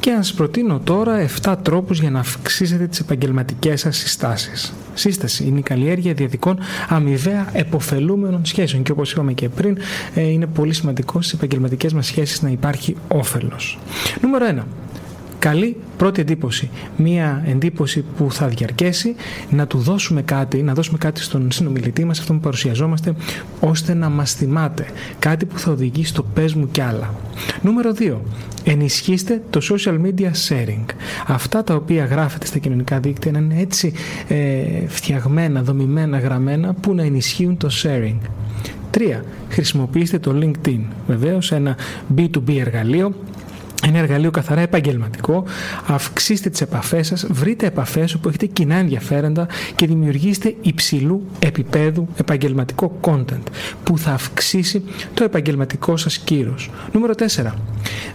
Και να σας προτείνω τώρα 7 τρόπους για να αυξήσετε τις επαγγελματικές σας συστάσεις. Σύσταση είναι η καλλιέργεια διαδικών αμοιβαία εποφελούμενων σχέσεων και όπως είπαμε και πριν ε, είναι πολύ σημαντικό στις επαγγελματικές μας σχέσεις να υπάρχει όφελος. Νούμερο 1 καλή πρώτη εντύπωση. Μία εντύπωση που θα διαρκέσει, να του δώσουμε κάτι, να δώσουμε κάτι στον συνομιλητή μας, αυτό που παρουσιαζόμαστε, ώστε να μας θυμάται. Κάτι που θα οδηγεί στο πες μου κι άλλα. Νούμερο 2. Ενισχύστε το social media sharing. Αυτά τα οποία γράφετε στα κοινωνικά δίκτυα να είναι έτσι ε, φτιαγμένα, δομημένα, γραμμένα που να ενισχύουν το sharing. 3. Χρησιμοποιήστε το LinkedIn. Βεβαίως ένα B2B εργαλείο ένα εργαλείο καθαρά επαγγελματικό. Αυξήστε τις επαφές σας, βρείτε επαφές όπου έχετε κοινά ενδιαφέροντα και δημιουργήστε υψηλού επίπεδου επαγγελματικό content που θα αυξήσει το επαγγελματικό σας κύρος. Νούμερο 4.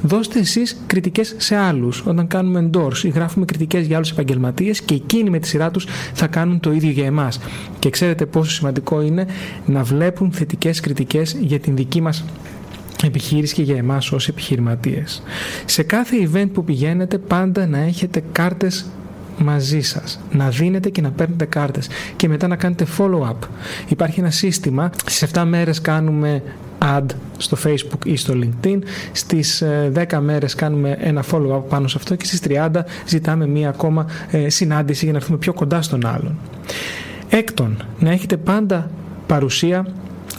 Δώστε εσείς κριτικές σε άλλους. Όταν κάνουμε endorse ή γράφουμε κριτικές για άλλους επαγγελματίες και εκείνοι με τη σειρά τους θα κάνουν το ίδιο για εμάς. Και ξέρετε πόσο σημαντικό είναι να βλέπουν θετικές κριτικές για την δική μας επιχείρηση και για εμάς ως επιχειρηματίες. Σε κάθε event που πηγαίνετε πάντα να έχετε κάρτες μαζί σας, να δίνετε και να παίρνετε κάρτες και μετά να κάνετε follow-up. Υπάρχει ένα σύστημα, στις 7 μέρες κάνουμε ad στο facebook ή στο linkedin στις 10 ε, μέρες κάνουμε ένα follow-up πάνω σε αυτό και στις 30 ζητάμε μία ακόμα ε, συνάντηση για να έρθουμε πιο κοντά στον άλλον. Έκτον, να έχετε πάντα παρουσία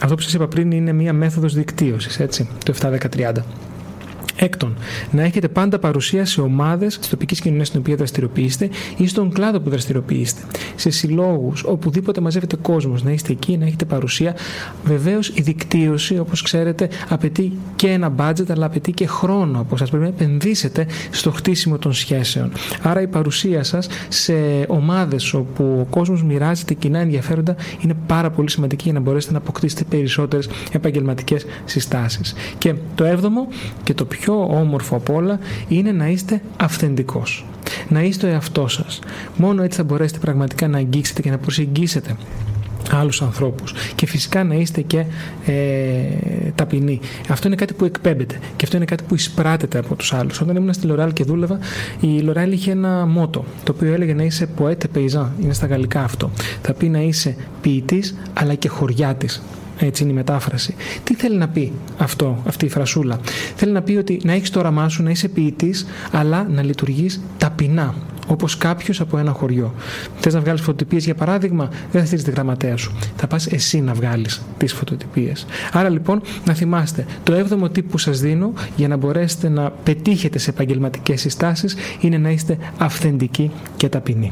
αυτό που σας είπα πριν είναι μία μέθοδος δικτύωσης, έτσι, το 7-10-30. Έκτον, να έχετε πάντα παρουσία σε ομάδες τη τοπική κοινωνία στην οποία δραστηριοποιείστε ή στον κλάδο που δραστηριοποιείστε. Σε συλλόγους, οπουδήποτε μαζεύετε κόσμος, να είστε εκεί, να έχετε παρουσία. Βεβαίως η δικτύωση, όπως ξέρετε, απαιτεί και ένα budget, αλλά απαιτεί και χρόνο από εσά. Πρέπει να επενδύσετε στο χτίσιμο των σχέσεων. Άρα η παρουσία σας σε ομάδες όπου ο κόσμος μοιράζεται κοινά ενδιαφέροντα είναι πάρα πολύ σημαντική για να μπορέσετε να αποκτήσετε περισσότερες επαγγελματικές συστάσεις. Και το έβδομο και το πιο πιο όμορφο από όλα είναι να είστε αυθεντικός. Να είστε ο εαυτός σας. Μόνο έτσι θα μπορέσετε πραγματικά να αγγίξετε και να προσεγγίσετε άλλους ανθρώπους και φυσικά να είστε και ε, ταπεινοί. Αυτό είναι κάτι που εκπέμπεται και αυτό είναι κάτι που εισπράτεται από τους άλλους. Όταν ήμουν στη Λοράλ και δούλευα, η Λοράλ είχε ένα μότο το οποίο έλεγε να είσαι ποέτε πεϊζά, είναι στα γαλλικά αυτό. Θα πει να είσαι ποιητής αλλά και χωριάτης. Έτσι είναι η μετάφραση. Τι θέλει να πει αυτό, αυτή η φρασούλα; Θέλει να πει ότι να έχεις το όραμά σου, να είσαι ποιητής, αλλά να λειτουργείς ταπεινά. Όπως κάποιος από ένα χωριό. Θες να βγάλεις φωτοτυπίες, για παράδειγμα, δεν θα στείλεις τη γραμματέα σου. Θα πας εσύ να βγάλεις τις φωτοτυπίες. Άρα λοιπόν, να θυμάστε, το έβδομο τύπο που σας δίνω για να μπορέσετε να πετύχετε σε επαγγελματικές συστάσεις είναι να είστε αυθεντικοί και ταπεινοί.